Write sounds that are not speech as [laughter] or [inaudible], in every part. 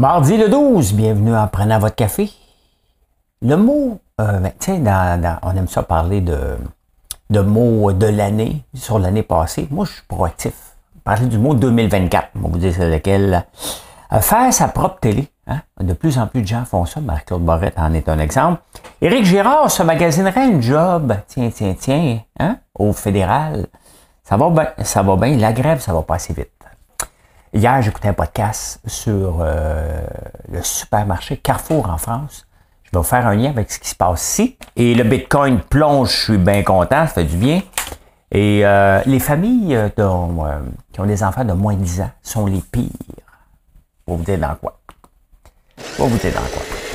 Mardi le 12, bienvenue en prenant votre café. Le mot, euh, ben, tiens, on aime ça parler de, de mots de l'année, sur l'année passée. Moi, je suis proactif. Parler du mot 2024, on va vous dire c'est lequel. Euh, faire sa propre télé. Hein? De plus en plus de gens font ça. Marc-Claude Barrette en est un exemple. Éric Girard se magasinerait un job, tiens, tiens, tiens, hein? au fédéral. Ça va bien, ça va bien. La grève, ça va pas assez vite. Hier, j'écoutais un podcast sur euh, le supermarché Carrefour en France. Je vais vous faire un lien avec ce qui se passe ici. Et le Bitcoin plonge, je suis bien content, ça fait du bien. Et euh, les familles euh, qui ont des enfants de moins de 10 ans sont les pires. Vous vous dire dans quoi? Vous vous dire dans quoi?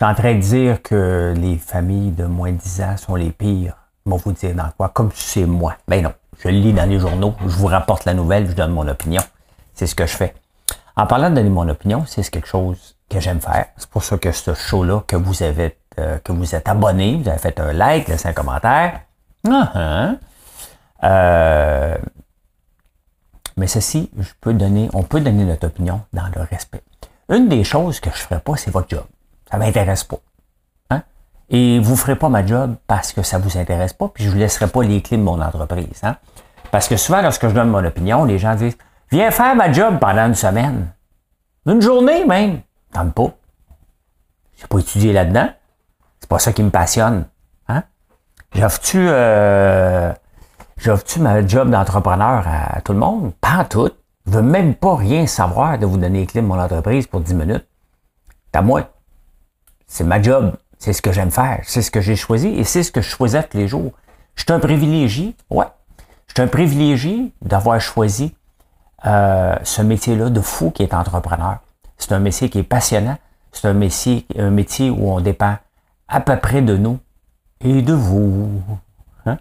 Suis en train de dire que les familles de moins de 10 ans sont les pires. Je vous dire dans quoi? Comme c'est moi. Ben non. Je le lis dans les journaux, je vous rapporte la nouvelle, je donne mon opinion. C'est ce que je fais. En parlant de donner mon opinion, c'est quelque chose que j'aime faire. C'est pour ça que ce show-là, que vous avez, euh, que vous êtes abonné, vous avez fait un like, laissé un commentaire. Uh-huh. Euh, mais ceci, je peux donner, on peut donner notre opinion dans le respect. Une des choses que je ne ferai pas, c'est votre job. Ça m'intéresse pas. Hein? Et vous ferez pas ma job parce que ça vous intéresse pas, puis je vous laisserai pas les clés de mon entreprise. Hein? Parce que souvent, lorsque je donne mon opinion, les gens disent Viens faire ma job pendant une semaine. Une journée même. Tente pas. Je n'ai pas étudié là-dedans. C'est pas ça qui me passionne. Hein? J'offre-tu euh, j'offre-tu ma job d'entrepreneur à tout le monde? Pas tout. Je veux même pas rien savoir de vous donner les clés de mon entreprise pour 10 minutes. À moi. C'est ma job. C'est ce que j'aime faire. C'est ce que j'ai choisi et c'est ce que je choisis tous les jours. Je suis un privilégié. Ouais. Je suis un privilégié d'avoir choisi euh, ce métier-là de fou qui est entrepreneur. C'est un métier qui est passionnant. C'est un métier, un métier où on dépend à peu près de nous et de vous. Hein?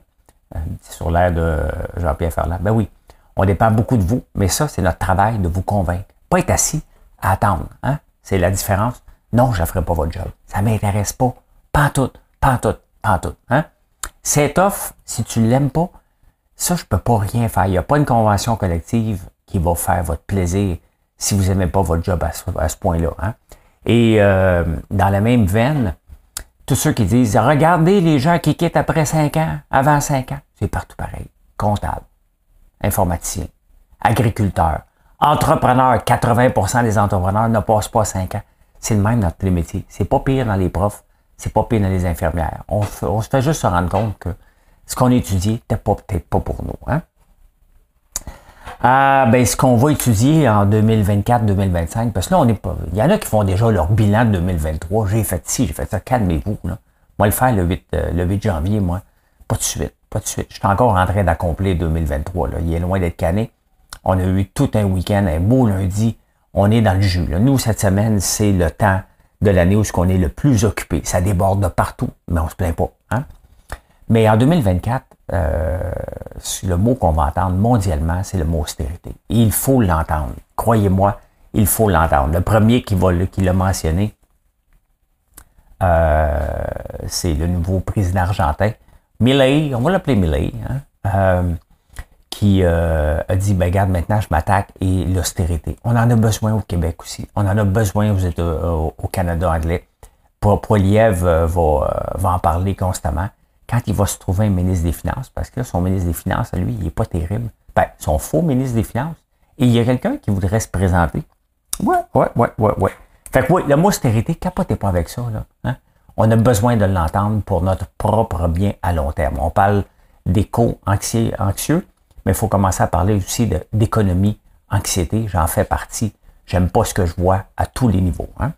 Euh, sur l'air de Jean-Pierre Ferland. Ben oui. On dépend beaucoup de vous, mais ça, c'est notre travail de vous convaincre. Pas être assis à attendre. Hein? C'est la différence. Non, je ne ferai pas votre job. Ça ne m'intéresse pas. Pas tout, pas tout, pas tout. Hein? C'est off, si tu ne l'aimes pas, ça, je ne peux pas rien faire. Il n'y a pas une convention collective qui va faire votre plaisir si vous n'aimez pas votre job à ce, point-là. Hein? Et euh, dans la même veine, tous ceux qui disent Regardez les gens qui quittent après 5 ans, avant 5 ans, c'est partout pareil. Comptable, informaticien, agriculteur, entrepreneur. 80% des entrepreneurs ne passent pas 5 ans. C'est le même dans tous les métiers. C'est pas pire dans les profs, c'est pas pire dans les infirmières. On, se fait juste se rendre compte que ce qu'on étudie n'était peut-être pas pour nous. Hein? Ah, ben, ce qu'on va étudier en 2024-2025, parce que là, on est pas. Il y en a qui font déjà leur bilan de 2023. J'ai fait ci, j'ai fait ça, calmez-vous. Moi, le faire le 8, euh, le 8 janvier, moi, pas de suite. Pas de suite. Je suis encore en train d'accomplir 2023. Là. Il est loin d'être cané. On a eu tout un week-end, un beau lundi. On est dans le jus. Nous, cette semaine, c'est le temps de l'année où on est le plus occupé. Ça déborde de partout, mais on se plaint pas. Hein? Mais en 2024, euh, le mot qu'on va entendre mondialement, c'est le mot austérité. il faut l'entendre. Croyez-moi, il faut l'entendre. Le premier qui, va, qui l'a mentionné, euh, c'est le nouveau président argentin, Milley, on va l'appeler Milley, hein, euh, qui euh, a dit, ben regarde, maintenant je m'attaque et l'austérité. On en a besoin au Québec aussi. On en a besoin aux au Canada anglais. Poiliev va, va en parler constamment. Quand il va se trouver un ministre des Finances, parce que son ministre des Finances, lui, il n'est pas terrible. Ben, son faux ministre des Finances. Et il y a quelqu'un qui voudrait se présenter. Ouais, ouais, ouais, ouais, ouais. Fait que oui, le mot austérité, capotez pas avec ça, là. Hein? on a besoin de l'entendre pour notre propre bien à long terme. On parle d'éco anxieux, anxieux, mais il faut commencer à parler aussi d'économie, anxiété. J'en fais partie. J'aime pas ce que je vois à tous les niveaux. Hein.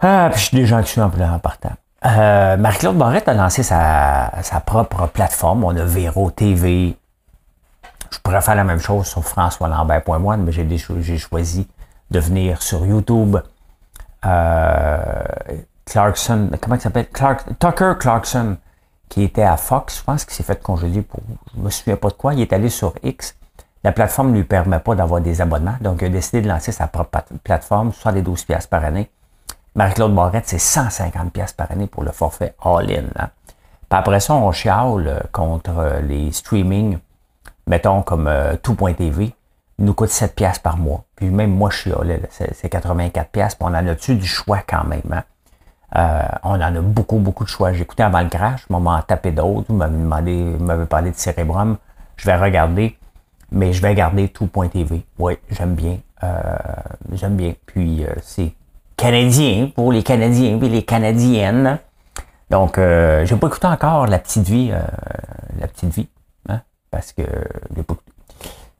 Ah, puis je suis déjà anxieux en, partant. Euh, Marie-Claude Barrette a lancé sa, propre plateforme. On a Véro TV. Je pourrais faire la même chose sur françoislambert.one, mais j'ai choisi de venir sur YouTube. Euh, Clarkson, comment il s'appelle? Tucker Clarkson, qui était à Fox, je pense qu'il s'est fait congédier pour, je me souviens pas de quoi, il est allé sur X. La plateforme ne lui permet pas d'avoir des abonnements, donc il a décidé de lancer sa propre plateforme, soit des 12 pièces par année. Marie-Claude Barrette, c'est 150 pièces par année pour le forfait all-in. Hein. Puis après ça, on chiale euh, contre euh, les streamings, mettons comme euh, tout.tv, nous coûte 7 pièces par mois. Puis même moi, je suis c'est 84 pièces, puis on en a-tu du choix quand même. Hein? Euh, on en a beaucoup, beaucoup de choix. Écouté avant le crash, je m'en tapé d'autres, vous m'avez demandé, m'avez parlé de Cérébrum. Je vais regarder, mais je vais garder tout.tv. Oui, j'aime bien. Euh, j'aime bien. Puis euh, c'est canadien pour les Canadiens et les Canadiennes. Donc, euh, j'ai pas écouté encore La Petite Vie, La Petite Vie, hein, parce que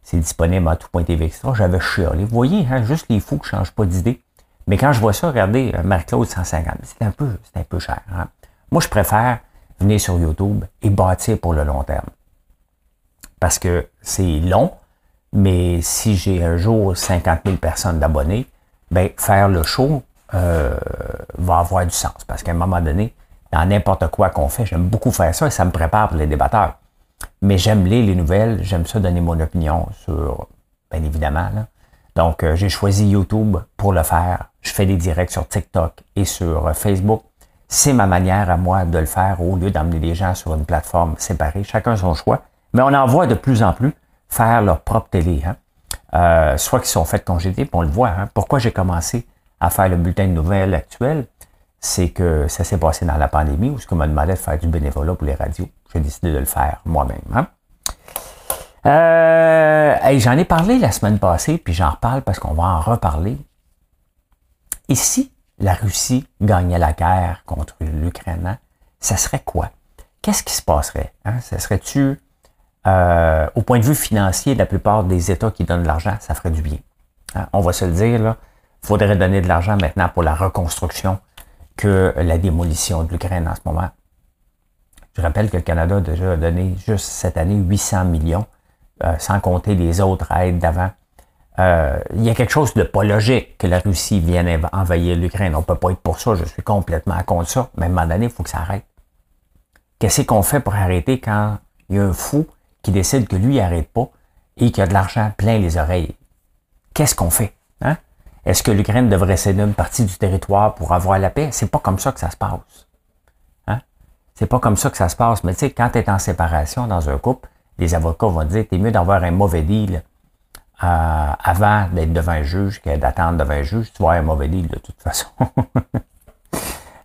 c'est disponible à tout.tv. J'avais chialé. Vous voyez, hein, juste les fous qui changent pas d'idée. Mais quand je vois ça, regardez, euh, Marc-Claude 150, c'est un peu, un peu cher. Hein. Moi, je préfère venir sur YouTube et bâtir pour le long terme. Parce que c'est long, mais si j'ai un jour 50 000 personnes d'abonnés, ben, faire le show euh, va avoir du sens. Parce qu'à un moment donné, dans n'importe quoi qu'on fait, j'aime beaucoup faire ça et ça me prépare pour les débatteurs. Mais j'aime lire les nouvelles, j'aime ça donner mon opinion sur, bien évidemment, là, donc, euh, j'ai choisi YouTube pour le faire. Je fais des directs sur TikTok et sur euh, Facebook. C'est ma manière à moi de le faire au lieu d'emmener les gens sur une plateforme séparée. Chacun son choix. Mais on en voit de plus en plus faire leur propre télé. Hein. Euh, soit qu'ils sont faits congédier, puis on le voit. Hein. Pourquoi j'ai commencé à faire le bulletin de nouvelles actuel? C'est que ça s'est passé dans la pandémie où ce qu'on m'a demandé de faire du bénévolat pour les radios. J'ai décidé de le faire moi-même. Hein. Euh, j'en ai parlé la semaine passée, puis j'en reparle parce qu'on va en reparler. Et si la Russie gagnait la guerre contre l'Ukraine, hein, ça serait quoi? Qu'est-ce qui se passerait? Hein? Ça serait-tu, euh, au point de vue financier, la plupart des États qui donnent de l'argent, ça ferait du bien. Hein? On va se le dire, là, il faudrait donner de l'argent maintenant pour la reconstruction que la démolition de l'Ukraine en ce moment. Je rappelle que le Canada a déjà donné juste cette année 800 millions euh, sans compter les autres aides d'avant. Euh, il y a quelque chose de pas logique que la Russie vienne envahir l'Ukraine. On ne peut pas être pour ça, je suis complètement contre ça, mais à un moment donné, il faut que ça arrête. Qu'est-ce qu'on fait pour arrêter quand il y a un fou qui décide que lui, n'arrête pas et qu'il a de l'argent plein les oreilles? Qu'est-ce qu'on fait? Hein? Est-ce que l'Ukraine devrait céder une partie du territoire pour avoir la paix? C'est pas comme ça que ça se passe. Hein? C'est pas comme ça que ça se passe. Mais tu sais, quand tu es en séparation dans un couple, les avocats vont dire t'es mieux d'avoir un mauvais deal euh, avant d'être devant un juge que d'attendre devant un juge. Tu vas avoir un mauvais deal de toute façon. [laughs]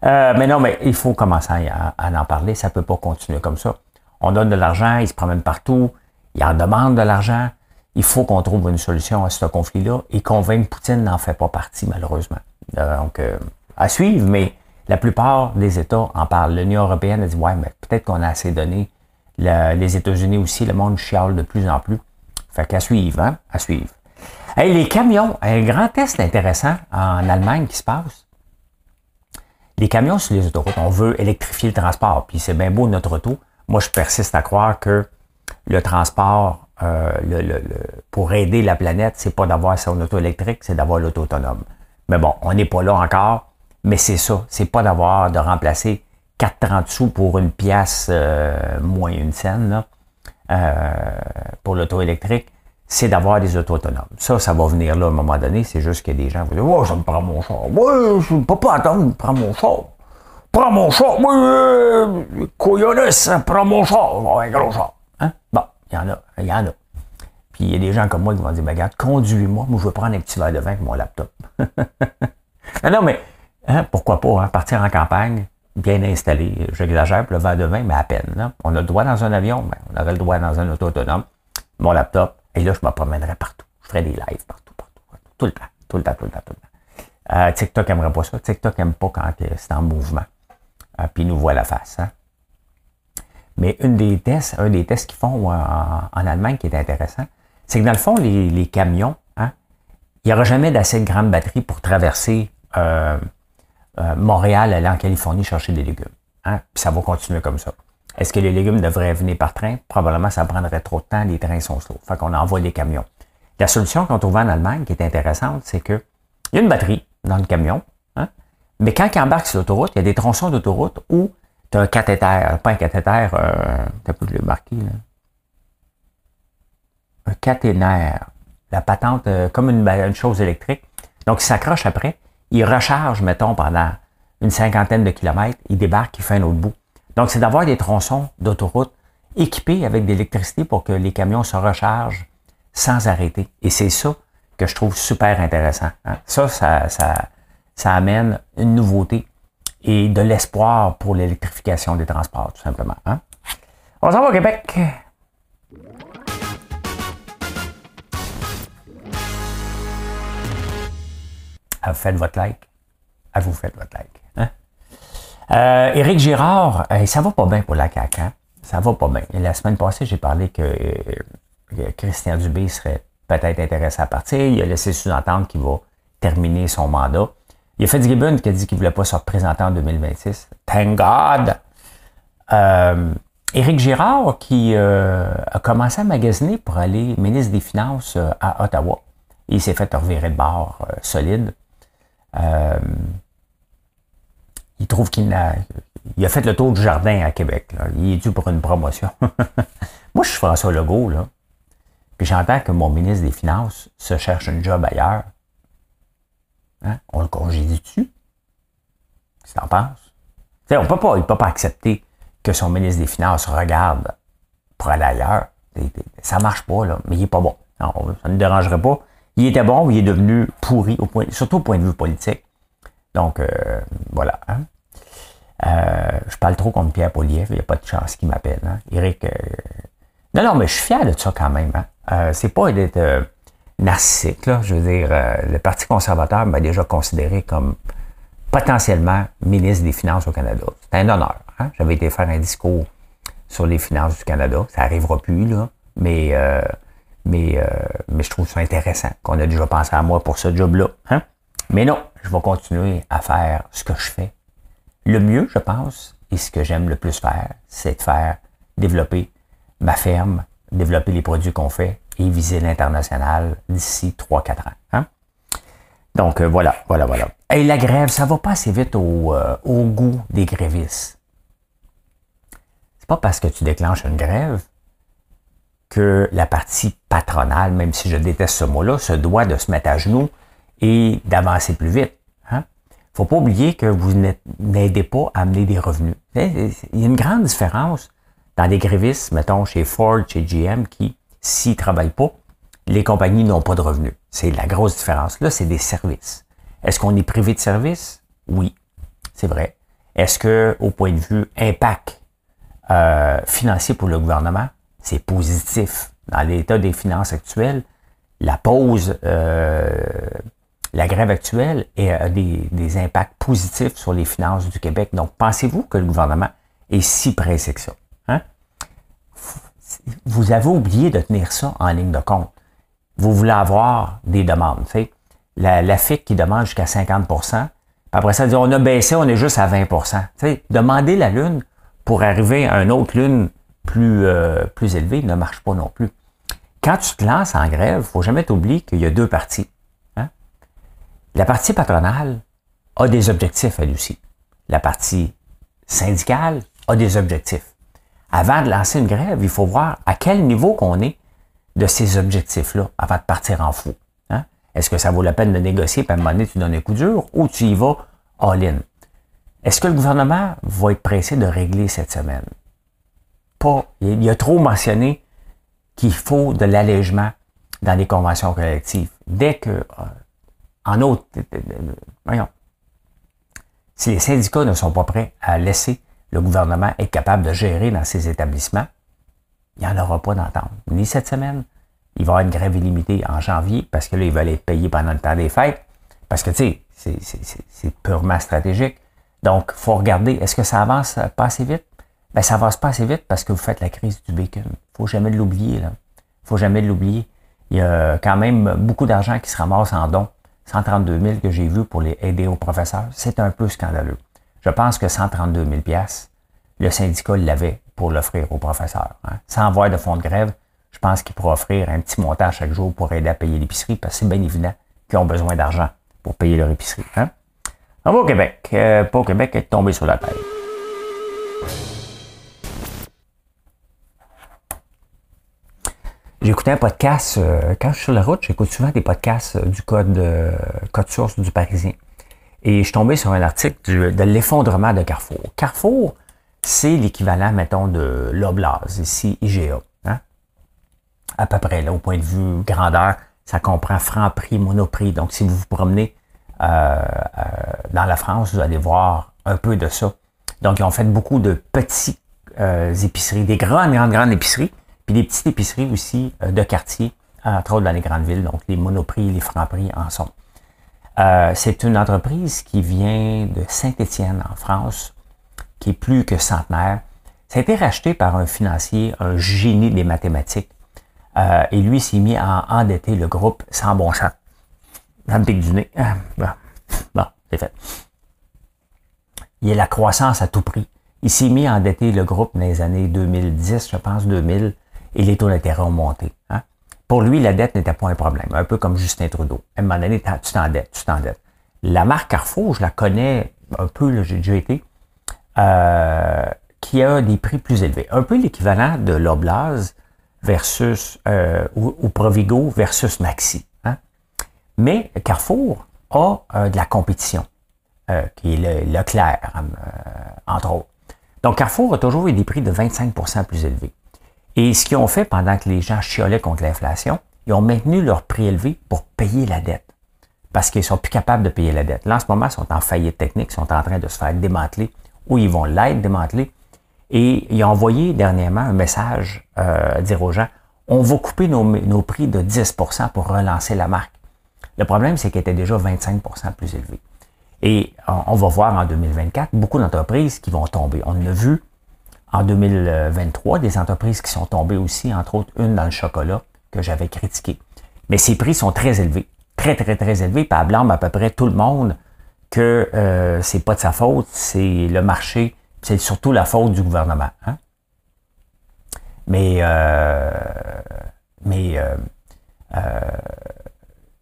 Euh, mais non, mais il faut commencer à, en parler. Ça peut pas continuer comme ça. On donne de l'argent, ils se promènent partout, ils en demandent de l'argent. Il faut qu'on trouve une solution à ce conflit-là et convaincre Poutine n'en fait pas partie, malheureusement. Donc, euh, à suivre, mais la plupart des États en parlent. L'Union européenne a dit Ouais, mais peut-être qu'on a assez donné les États-Unis aussi, le monde chiale de plus en plus. Fait qu'à suivre, hein? À suivre. Hey, les camions, un grand test intéressant en Allemagne qui se passe. Les camions sur les autoroutes, on veut électrifier le transport, puis c'est bien beau notre auto. Moi, je persiste à croire que le transport, euh, pour aider la planète, c'est pas d'avoir son auto électrique, c'est d'avoir l'auto autonome. Mais bon, on n'est pas là encore, mais c'est ça. C'est pas d'avoir, de remplacer 4,30 sous pour une pièce euh, moins une scène là, euh, pour l'auto électrique, c'est d'avoir des autos autonomes. Ça, ça va venir là à un moment donné. C'est juste que des gens vont dire Oh, je me prends mon char. Ouais, je ne peux pas attendre, prends mon char. Prends mon char. Oui, euh, prends mon char. un gros char. Hein? Bon, il y en a. Il y en a. Puis il y a des gens comme moi qui vont dire ben, regarde, conduis-moi. Moi, je veux prendre un petit verre de vin avec mon laptop. [laughs] non, mais hein, pourquoi pas hein, partir en campagne, bien installé. J'exagère pour le verre de vin, mais à peine. On a le droit dans un avion, mais on aurait le droit dans un auto autonome. Mon laptop, et là, je me promènerais partout. Je ferais des lives partout, partout, partout. Tout le temps, tout le temps, tout le temps, tout le temps. Euh, TikTok n'aimerait pas ça. TikTok n'aime pas quand c'est en mouvement. Euh, puis nous voit la face. Hein. Mais une des tests, un des tests qu'ils font euh, en, Allemagne qui est intéressant, c'est que dans le fond, les, camions, hein, il n'y aura jamais d'assez grande batterie pour traverser euh, Montréal aller en Californie chercher des légumes. Hein? Puis ça va continuer comme ça. Est-ce que les légumes devraient venir par train? Probablement, ça prendrait trop de temps. Les trains sont slow. Fait qu'on envoie des camions. La solution qu'on trouve en Allemagne, qui est intéressante, c'est que il y a une batterie dans le camion, hein? mais quand il embarque sur l'autoroute, il y a des tronçons d'autoroute où tu as un cathéter, pas un cathéter, euh, tu peux le marquer, là? Un caténaire. La patente, euh, comme une, chose électrique. Donc, il s'accroche après, il recharge, mettons, pendant une cinquantaine de kilomètres, il débarque, il fait un autre bout. Donc, c'est d'avoir des tronçons d'autoroute équipés avec de l'électricité pour que les camions se rechargent sans arrêter. Et c'est ça que je trouve super intéressant. Hein. Ça, ça, ça, amène une nouveauté et de l'espoir pour l'électrification des transports, tout simplement. Hein? On s'en va au Québec. Faites votre like? À vous faites votre like? Hein? Euh, Éric Girard, ça va pas bien pour la CAQ. Hein? Ça va pas bien. La semaine passée, j'ai parlé que, que Christian Dubé serait peut-être intéressé à partir. Il a laissé sous-entendre qu'il va terminer son mandat. Il y a Fitzgibbon qui a dit qu'il ne voulait pas se représenter en 2026. Thank God! Euh, Éric Girard qui euh, a commencé à magasiner pour aller ministre des Finances euh, à Ottawa. Il s'est fait revirer de bord euh, solide. Euh, il trouve qu'il a, il a fait le tour du jardin à Québec. Il est dû pour une promotion. [laughs] Moi, je suis François Legault, là. Puis j'entends que mon ministre des Finances se cherche un job ailleurs. Hein? On le congédie dessus. Qu'est-ce que t'en penses? On peut pas, il ne peut pas accepter que son ministre des Finances regarde pour aller ailleurs. Ça marche pas, là, mais il est pas bon. Ça ne dérangerait pas. Il était bon, il est devenu pourri, au point, surtout au point de vue politique. Donc, euh, voilà. Hein? Euh, je parle trop contre Pierre Poliev, il n'y a pas de chance qu'il m'appelle. Hein? Eric. Euh... Non, non, mais je suis fier de ça quand même. Hein? Euh, c'est pas d'être narcissique, là. Je veux dire, le Parti conservateur m'a déjà considéré comme potentiellement ministre des Finances au Canada. C'est un honneur. Hein? J'avais été faire un discours sur les finances du Canada. Ça arrivera plus, là. Mais, euh, mais, mais je trouve ça intéressant qu'on a déjà pensé à moi pour ce job-là. Hein? Mais non, je vais continuer à faire ce que je fais. Le mieux, je pense, et ce que j'aime le plus faire, c'est de faire développer ma ferme, développer les produits qu'on fait et viser l'international d'ici 3-4 ans. Hein? Donc euh, voilà, voilà, voilà. Et la grève, ça va pas assez vite au, euh, au goût des grévistes. C'est pas parce que tu déclenches une grève que la partie patronale, même si je déteste ce mot-là, se doit de se mettre à genoux et d'avancer plus vite. Hein? faut pas oublier que vous n'aidez pas à amener des revenus. Il y a une grande différence dans des grévistes, mettons chez Ford, chez GM, qui, s'ils ne travaillent pas, les compagnies n'ont pas de revenus. C'est la grosse différence. Là, c'est des services. Est-ce qu'on est privé de services? Oui, c'est vrai. Est-ce que, au point de vue impact euh, financier pour le gouvernement, c'est positif? Dans l'état des finances actuelles, la pause euh, la grève actuelle a des, des, impacts positifs sur les finances du Québec. Donc, pensez-vous que le gouvernement est si pressé que ça? Hein? Vous avez oublié de tenir ça en ligne de compte. Vous voulez avoir des demandes. La, la FIC qui demande jusqu'à 50% après ça, on a baissé, on est juste à 20 tu sais, Demander la Lune pour arriver à une autre Lune plus, euh, plus élevée ne marche pas non plus. Quand tu te lances en grève, il ne faut jamais t'oublier qu'il y a deux parties. La partie patronale a des objectifs, elle aussi. La partie syndicale a des objectifs. Avant de lancer une grève, il faut voir à quel niveau qu'on est de ces objectifs-là avant de partir en fou. Hein? Est-ce que ça vaut la peine de négocier, puis à un moment donné, tu donnes un coup dur, ou tu y vas all-in? Est-ce que le gouvernement va être pressé de régler cette semaine? Pas. Il a trop mentionné qu'il faut de l'allègement dans les conventions collectives. Dès que euh, en autre, voyons, si les syndicats ne sont pas prêts à laisser le gouvernement être capable de gérer dans ces établissements, il n'y en aura pas d'entente. Ni cette semaine, il va y avoir une grève illimitée en janvier parce que là, ils veulent être payés pendant le temps des fêtes. Parce que, tu sais, c'est purement stratégique. Donc, il faut regarder, est-ce que ça avance pas assez vite? Ben, ça avance pas assez vite parce que vous faites la crise du bacon. Faut jamais l'oublier, là. Faut jamais l'oublier. Il y a quand même beaucoup d'argent qui se ramasse en dons 132 000 que j'ai vu pour les aider aux professeurs, c'est un peu scandaleux. Je pense que 132 000 pièces, le syndicat l'avait pour l'offrir aux professeurs. Hein. Sans avoir de fonds de grève, je pense qu'il pourrait offrir un petit montant chaque jour pour aider à payer l'épicerie, parce que c'est bien évident qu'ils ont besoin d'argent pour payer leur épicerie. Hein. On va au Québec. Euh, pas au Québec, être tombé sur la tête. J'écoutais un podcast, euh, quand je suis sur la route, j'écoute souvent des podcasts du code, code source du Parisien. Et je suis tombé sur un article de l'effondrement de Carrefour. Carrefour, c'est l'équivalent, mettons, de l'Oblast, ici, IGA. Hein? À peu près, là, au point de vue grandeur, ça comprend franc-prix, monoprix. Donc, si vous vous promenez euh, euh, dans la France, vous allez voir un peu de ça. Donc, ils ont fait beaucoup de petites euh, épiceries, des grandes, grandes, grandes épiceries, puis des petites épiceries aussi de quartier, entre autres dans les grandes villes. Donc, les monoprix, les francs-prix en sont. c'est une entreprise qui vient de Saint-Étienne, en France, qui est plus que centenaire. Ça a été racheté par un financier, un génie des mathématiques. Euh, et lui s'est mis à endetter le groupe sans bon sens. Ça me pique du nez. Ah, bon, c'est fait. Il y a la croissance à tout prix. Il s'est mis à endetter le groupe dans les années 2010, je pense, 2000, et les taux d'intérêt ont monté. Hein. Pour lui, la dette n'était pas un problème, un peu comme Justin Trudeau. À un moment donné, tu t'endettes, tu t'endettes. La marque Carrefour, je la connais un peu, j'ai déjà été. Euh, qui a des prix plus élevés. Un peu l'équivalent de l'Oblaz versus euh, ou, Provigo versus Maxi. Hein. Mais Carrefour a euh, de la compétition, qui est le, Leclerc, entre autres. Donc Carrefour a toujours eu des prix de 25% plus élevés. Et ce qu'ils ont fait pendant que les gens chiolaient contre l'inflation, ils ont maintenu leur prix élevé pour payer la dette. Parce qu'ils sont plus capables de payer la dette. Là, en ce moment, ils sont en faillite technique, ils sont en train de se faire démanteler où ils vont l'être démantelée. Et il a envoyé dernièrement un message euh, dire aux gens, on va couper nos, prix de 10% pour relancer la marque. Le problème, c'est qu'elle était déjà 25% plus élevée. Et on va voir en 2024 beaucoup d'entreprises qui vont tomber. On a vu en 2023 des entreprises qui sont tombées aussi, entre autres une dans le chocolat que j'avais critiqué. Mais ces prix sont très élevés, très, très, très élevés, puis à blâme à peu près tout le monde que euh, c'est pas de sa faute, c'est le marché, c'est surtout la faute du gouvernement. Hein. Mais, euh, mais euh, euh,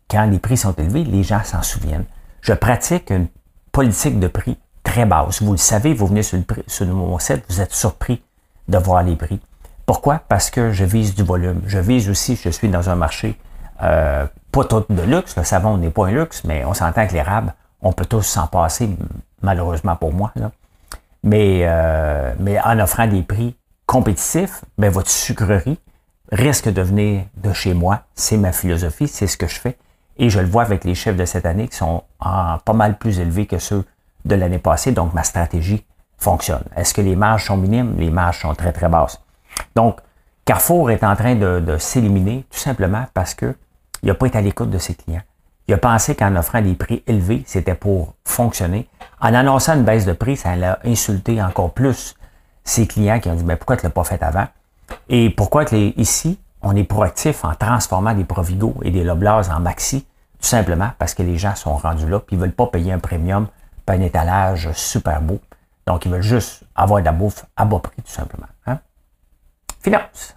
quand les prix sont élevés, les gens s'en souviennent. Je pratique une politique de prix très basse. Vous le savez, vous venez sur, le sur mon vous êtes surpris de voir les prix. Pourquoi? Parce que je vise du volume. Je vise aussi, je suis dans un marché euh, pas tout de luxe. Le savon n'est pas un luxe, mais on s'entend que l'érable, on peut tous s'en passer, malheureusement pour moi. Mais, euh, mais en offrant des prix compétitifs, ben, votre sucrerie risque de venir de chez moi. C'est ma philosophie, c'est ce que je fais. Et je le vois avec les chiffres de cette année qui sont pas mal plus élevés que ceux de l'année passée. Donc, ma stratégie fonctionne. Est-ce que les marges sont minimes? Les marges sont très, très basses. Donc, Carrefour est en train de, s'éliminer tout simplement parce qu'il n'a pas été à l'écoute de ses clients. Il a pensé qu'en offrant des prix élevés, c'était pour fonctionner. En annonçant une baisse de prix, ça l'a insulté encore plus ses clients qui ont dit, mais pourquoi tu ne l'as pas fait avant? Et pourquoi que ici, on est proactif en transformant des Provigo et des Loblas en maxi? Tout simplement parce que les gens sont rendus là, puis ils veulent pas payer un premium, un étalage super beau. Donc, ils veulent juste avoir de la bouffe à bas prix, tout simplement. Hein? Finance.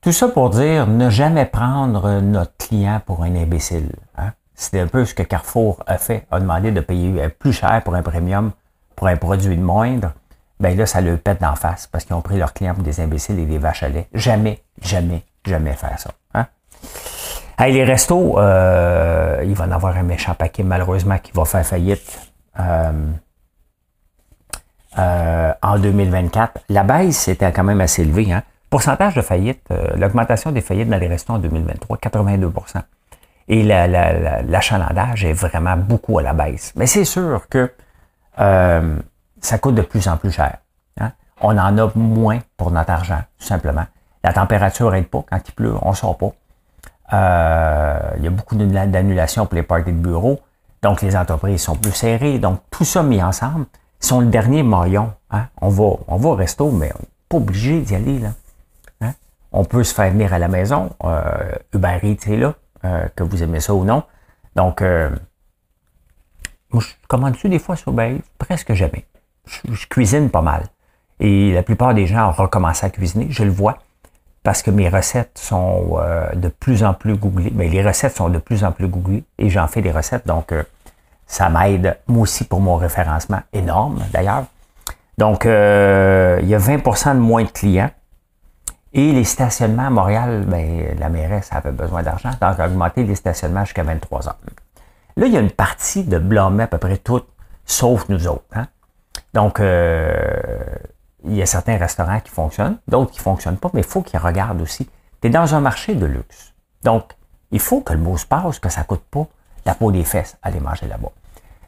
Tout ça pour dire ne jamais prendre notre client pour un imbécile. Hein? C'est un peu ce que Carrefour a fait, a demandé de payer plus cher pour un premium, pour un produit de moindre. Ben là, ça le pète d'en face parce qu'ils ont pris leurs clients pour des imbéciles et des vaches à lait. Jamais, jamais, jamais faire ça. Hein? Les restos, euh, il va en avoir un méchant paquet malheureusement qui va faire faillite euh, euh, en 2024. La baisse était quand même assez élevée. Hein? Pourcentage de faillite, l'augmentation des faillites dans les restaurants en 2023, 82% Et l'achalandage est vraiment beaucoup à la baisse. Mais c'est sûr que ça coûte de plus en plus cher. Hein? On en a moins pour notre argent, tout simplement. La température n'aide pas. Quand il pleut, on ne sort pas. Euh, il y a beaucoup d'annulations pour les parties de bureau. Donc, les entreprises sont plus serrées. Donc, tout ça mis ensemble sont le dernier maillon. Hein. On, va, on va au resto, mais on n'est pas obligé d'y aller. Là. On peut se faire venir à la maison. Euh, Uber Eats est là, euh, que vous aimez ça ou non. Donc, euh, moi, je commande-tu des fois sur Uber? Presque jamais. Je, cuisine pas mal. Et la plupart des gens ont recommencé à cuisiner. Je le vois parce que mes recettes sont euh, de plus en plus googlées. Mais ben, les recettes sont de plus en plus googlées et j'en fais des recettes. Donc, Ça m'aide, moi aussi, pour mon référencement, énorme d'ailleurs. Donc, euh, il y a 20% de moins de clients. Et les stationnements à Montréal, ben, la mairesse avait besoin d'argent, donc a augmenté les stationnements jusqu'à 23 heures. Là, il y a une partie de blâmer à peu près toutes, sauf nous autres. Hein. Donc, euh, il y a certains restaurants qui fonctionnent, d'autres qui ne fonctionnent pas, mais il faut qu'ils regardent aussi. Tu es dans un marché de luxe. Donc, il faut que le mot se passe, que ça ne coûte pas la peau des fesses aller manger là-bas.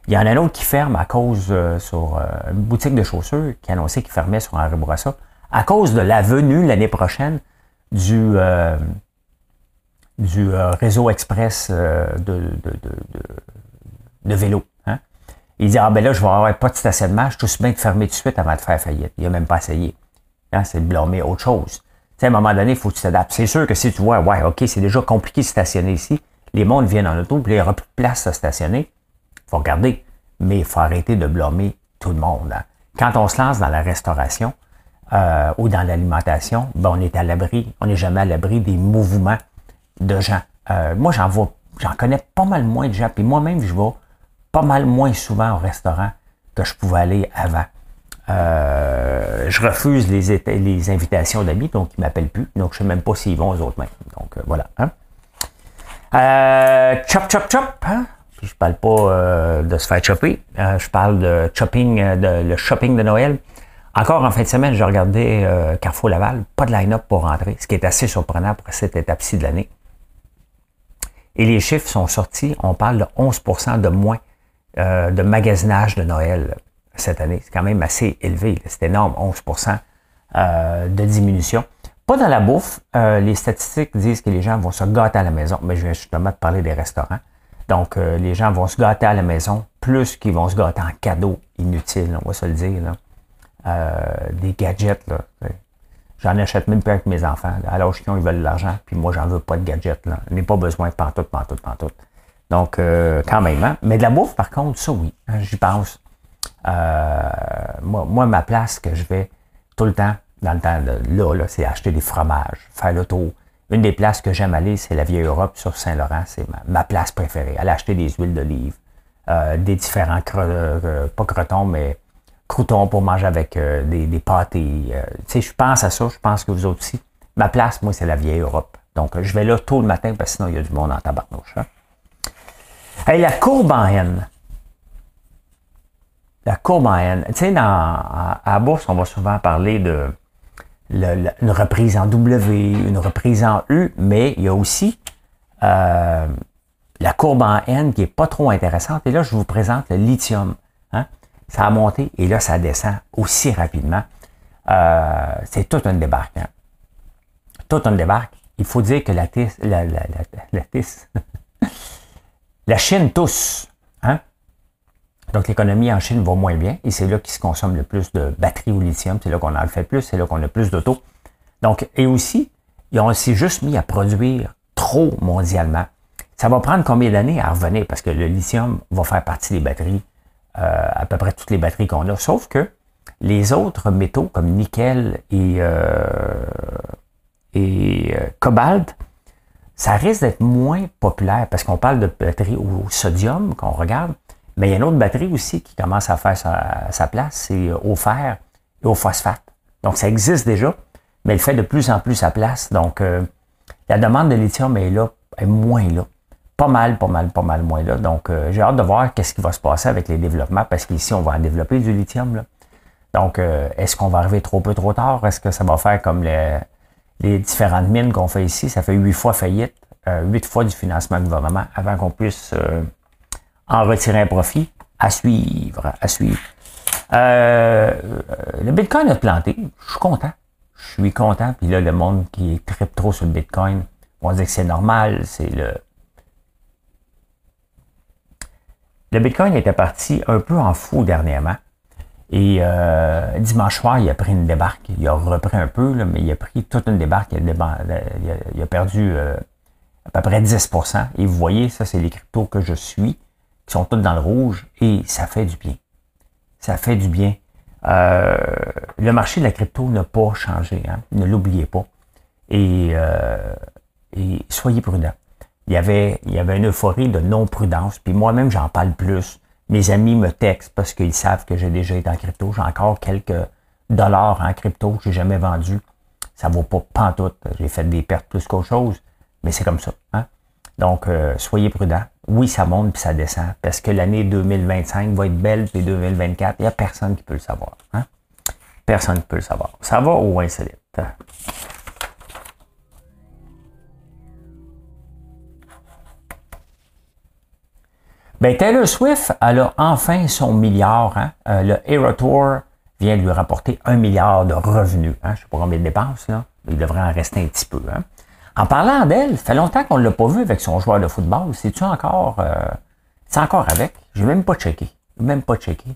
Il y en a un autre qui ferme à cause euh, sur euh, une boutique de chaussures qui annonçait qu'il fermait sur Henri Bourassa à cause de la venue l'année prochaine du, euh, du réseau express de, de, de, vélo. Il dit Ah ben là, je vais avoir pas de stationnement, je suis bien de fermer tout de suite avant de faire faillite. Il n'a même pas essayé. Hein, c'est de blâmer autre chose. à un moment donné, il faut que tu t'adaptes. C'est sûr que si tu vois, ouais, OK, c'est déjà compliqué de stationner ici, les mondes viennent en auto, puis il n'y aura plus de place à stationner faut regarder, mais il faut arrêter de blâmer tout le monde. Hein. Quand on se lance dans la restauration euh, ou dans l'alimentation, ben on est à l'abri, on n'est jamais à l'abri des mouvements de gens. Euh, moi, j'en vois, j'en connais pas mal moins de gens, puis moi-même, je vais pas mal moins souvent au restaurant que je pouvais aller avant. Euh, je refuse les, invitations d'amis, donc ils ne m'appellent plus. Donc, je ne sais même pas s'ils vont aux autres mêmes. Donc, voilà. Hein. chop, chop, chop. Hein? je parle pas euh, de se faire chopper. Euh, je parle de shopping, euh, de, le shopping de Noël. Encore en fin de semaine, j'ai regardé Carrefour Laval, pas de line-up pour rentrer, ce qui est assez surprenant pour cette étape-ci de l'année. Et les chiffres sont sortis, on parle de 11% de moins de magasinage de Noël cette année. C'est quand même assez élevé, c'est énorme, 11% de diminution. Pas dans la bouffe, les statistiques disent que les gens vont se gâter à la maison, mais je viens justement de parler des restaurants. Donc, euh, les gens vont se gâter à la maison, plus qu'ils vont se gâter en cadeaux inutiles, on va se le dire. Euh, des gadgets, là. J'en achète même plus avec mes enfants. Alors, ils veulent de l'argent, puis moi, j'en veux pas de gadgets. Là. Je n'ai pas besoin pantoute, pantoute, pantoute. Donc, euh, quand même. Hein. Mais de la bouffe, par contre, ça, oui. Hein, j'y pense. moi, moi, ma place que je vais tout le temps, dans le temps de là, là c'est acheter des fromages, faire le tour, une des places que j'aime aller, c'est la Vieille Europe sur Saint-Laurent. C'est ma, place préférée. Aller acheter des huiles d'olive, euh, des différents, euh, pas crotons, mais croutons pour manger avec euh, des, des pâtés. tu sais, je pense à ça, je pense que vous autres aussi. Ma place, moi, c'est la Vieille Europe. Donc, je vais là tôt le matin parce que sinon, il y a du monde en tabarnouche. Hein? La courbe en haine. La courbe en haine. Tu sais, à, bourse, on va souvent parler de une reprise en W, une reprise en U, mais il y a aussi euh, la courbe en N qui n'est pas trop intéressante. Et là, je vous présente le lithium. Hein. Ça a monté et là, ça descend aussi rapidement. Euh, c'est tout un débarque. Hein. Tout un débarque. Il faut dire que la, la, la [laughs] Chine tous. Hein? Donc, l'économie en Chine va moins bien et c'est là qu'il se consomme le plus de batteries au lithium. C'est là qu'on en fait plus, c'est là qu'on a plus d'auto. Donc, et aussi, ils ont aussi juste mis à produire trop mondialement. Ça va prendre combien d'années à revenir? Parce que le lithium va faire partie des batteries, euh, à peu près toutes les batteries qu'on a. Sauf que les autres métaux comme nickel et, euh, euh, cobalt, ça risque d'être moins populaire parce qu'on parle de batteries au sodium qu'on regarde. Mais il y a une autre batterie aussi qui commence à faire sa, place, c'est au fer et au phosphate. Donc, ça existe déjà, mais elle fait de plus en plus sa place. Donc, euh, la demande de lithium est là, est moins là. Pas mal, pas mal, pas mal moins là. Donc, euh, j'ai hâte de voir qu'est-ce qui va se passer avec les développements, parce qu'ici, on va en développer du lithium. Là. Donc, euh, est-ce qu'on va arriver trop peu trop tard? Est-ce que ça va faire comme les, les différentes mines qu'on fait ici? Ça fait huit fois faillite, huit fois du financement du gouvernement avant qu'on puisse en retirer un profit. À suivre, à suivre. Euh, le Bitcoin a planté. Je suis content. Je suis content. Puis là, le monde qui tripe trop sur le Bitcoin, on va dire que c'est normal. C'est le. Le Bitcoin était parti un peu en fou dernièrement. Et euh, dimanche soir, il a pris une débarque. Il a repris un peu, mais il a pris toute une débarque. Il a, perdu euh, à peu près 10% Et vous voyez, ça, c'est les cryptos que je suis qui sont toutes dans le rouge et ça fait du bien. Ça fait du bien. Euh, le marché de la crypto n'a pas changé, hein? ne l'oubliez pas. Et, soyez prudents. Il y, avait, il y avait une euphorie de non-prudence, puis moi-même j'en parle plus. Mes amis me textent parce qu'ils savent que j'ai déjà été en crypto. J'ai encore quelques dollars en crypto que j'ai jamais vendu. Ça vaut pas pantoute. J'ai fait des pertes plus qu'autre chose, mais c'est comme ça. Hein? Donc, euh, soyez prudents. Oui, ça monte puis ça descend parce que l'année 2025 va être belle puis 2024, il n'y a personne qui peut le savoir. Hein? Personne ne peut le savoir. Ça va au insolite. Ben, Taylor Swift, elle a enfin son milliard. Hein? Euh, le Hero Tour vient lui rapporter un milliard de revenus. Hein? Je ne sais pas combien de dépenses, là. Il devrait en rester un petit peu. Hein? En parlant d'elle, ça fait longtemps qu'on ne l'a pas vu avec son joueur de football. C'est-tu encore. Euh, c'est encore avec? Je n'ai même pas checké. Même pas checké.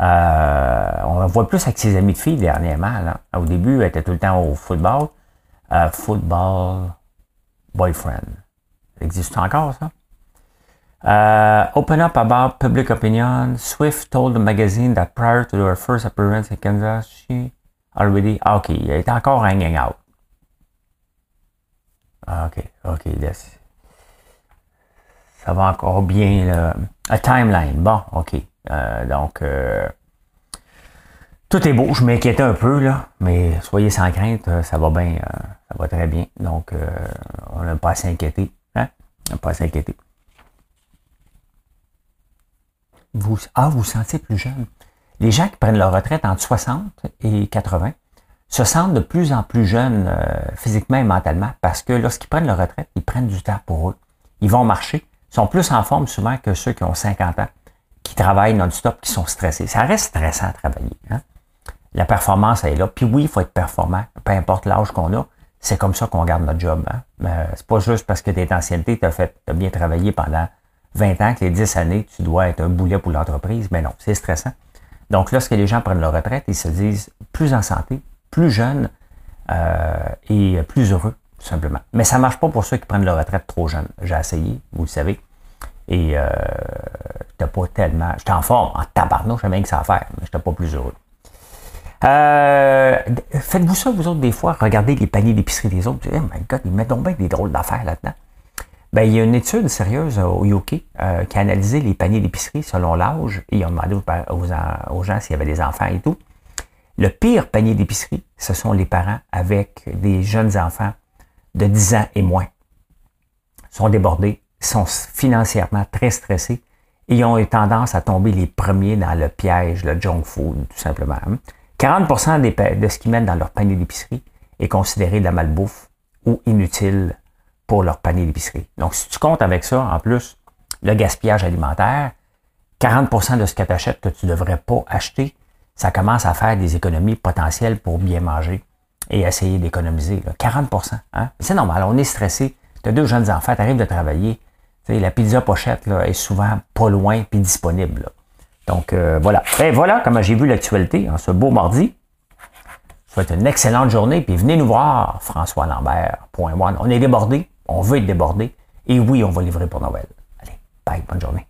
Euh, on la voit plus avec ses amis de filles dernièrement. Là. Au début, elle était tout le temps au football. Euh, football boyfriend. Ça existe encore, ça? Uh, open up about public opinion. Swift told the magazine that prior to her first appearance in Kansas, she already. Ah, OK, elle était encore hanging out. Ah, OK, OK, yes. Ça va encore bien. Là. A timeline. Bon, OK. Euh, donc, euh, tout est beau. Je m'inquiétais un peu, là, mais soyez sans crainte, euh, ça va bien. ça va très bien. Donc, on n'a pas à s'inquiéter. Hein? On n'a pas à s'inquiéter. Vous, ah, vous sentez plus jeune. Les gens qui prennent leur retraite entre 60 et 80 se sentent de plus en plus jeunes physiquement et mentalement parce que lorsqu'ils prennent leur retraite, ils prennent du temps pour eux. Ils vont marcher. Sont plus en forme souvent que ceux qui ont 50 ans qui travaillent non-stop, qui sont stressés. Ça reste stressant à travailler. Hein? La performance elle est là. Puis oui, il faut être performant, peu importe l'âge qu'on a. C'est comme ça qu'on garde notre job. Hein? Euh, c'est pas juste parce que tu es ancienneté, tu as, fait, as bien travaillé pendant 20 ans que les 10 années, tu dois être un boulet pour l'entreprise. Mais non, c'est stressant. Donc, lorsque les gens prennent leur retraite, ils se disent plus en santé, plus jeunes euh, et plus heureux, tout simplement. Mais ça marche pas pour ceux qui prennent leur retraite trop jeunes. J'ai essayé, vous le savez. Et euh, j'étais pas tellement. J'étais en forme, en tabarnouche, j'avais rien que ça à faire, mais j'étais pas plus heureux. Euh, faites-vous ça, vous autres, des fois, regardez les paniers d'épicerie des autres. Oh my God, ils mettent donc bien des drôles d'affaires là-dedans. Ben, il y a une étude sérieuse au UK euh, qui a analysé les paniers d'épicerie selon l'âge et ils ont demandé aux, gens s'il y avait des enfants et tout. Le pire panier d'épicerie, ce sont les parents avec des jeunes enfants de 10 ans et moins. Ils sont débordés, sont financièrement très stressés et ont eu tendance à tomber les premiers dans le piège, le junk food, tout simplement. 40% de ce qu'ils mettent dans leur panier d'épicerie est considéré de la malbouffe ou inutile pour leur panier d'épicerie. Donc, si tu comptes avec ça, en plus, le gaspillage alimentaire, 40% de ce que tu achètes que tu ne devrais pas acheter, ça commence à faire des économies potentielles pour bien manger et essayer d'économiser. 40% hein? C'est normal, on est stressé. Tu as deux jeunes enfants, tu arrives de travailler, la pizza pochette là, est souvent pas loin puis disponible. Donc euh, voilà. Et voilà comment j'ai vu l'actualité en ce beau mardi. Je souhaite une excellente journée, puis venez nous voir, François Lambert.one. On est débordé, on veut être débordé, et oui, on va livrer pour Noël. Allez, bye, bonne journée.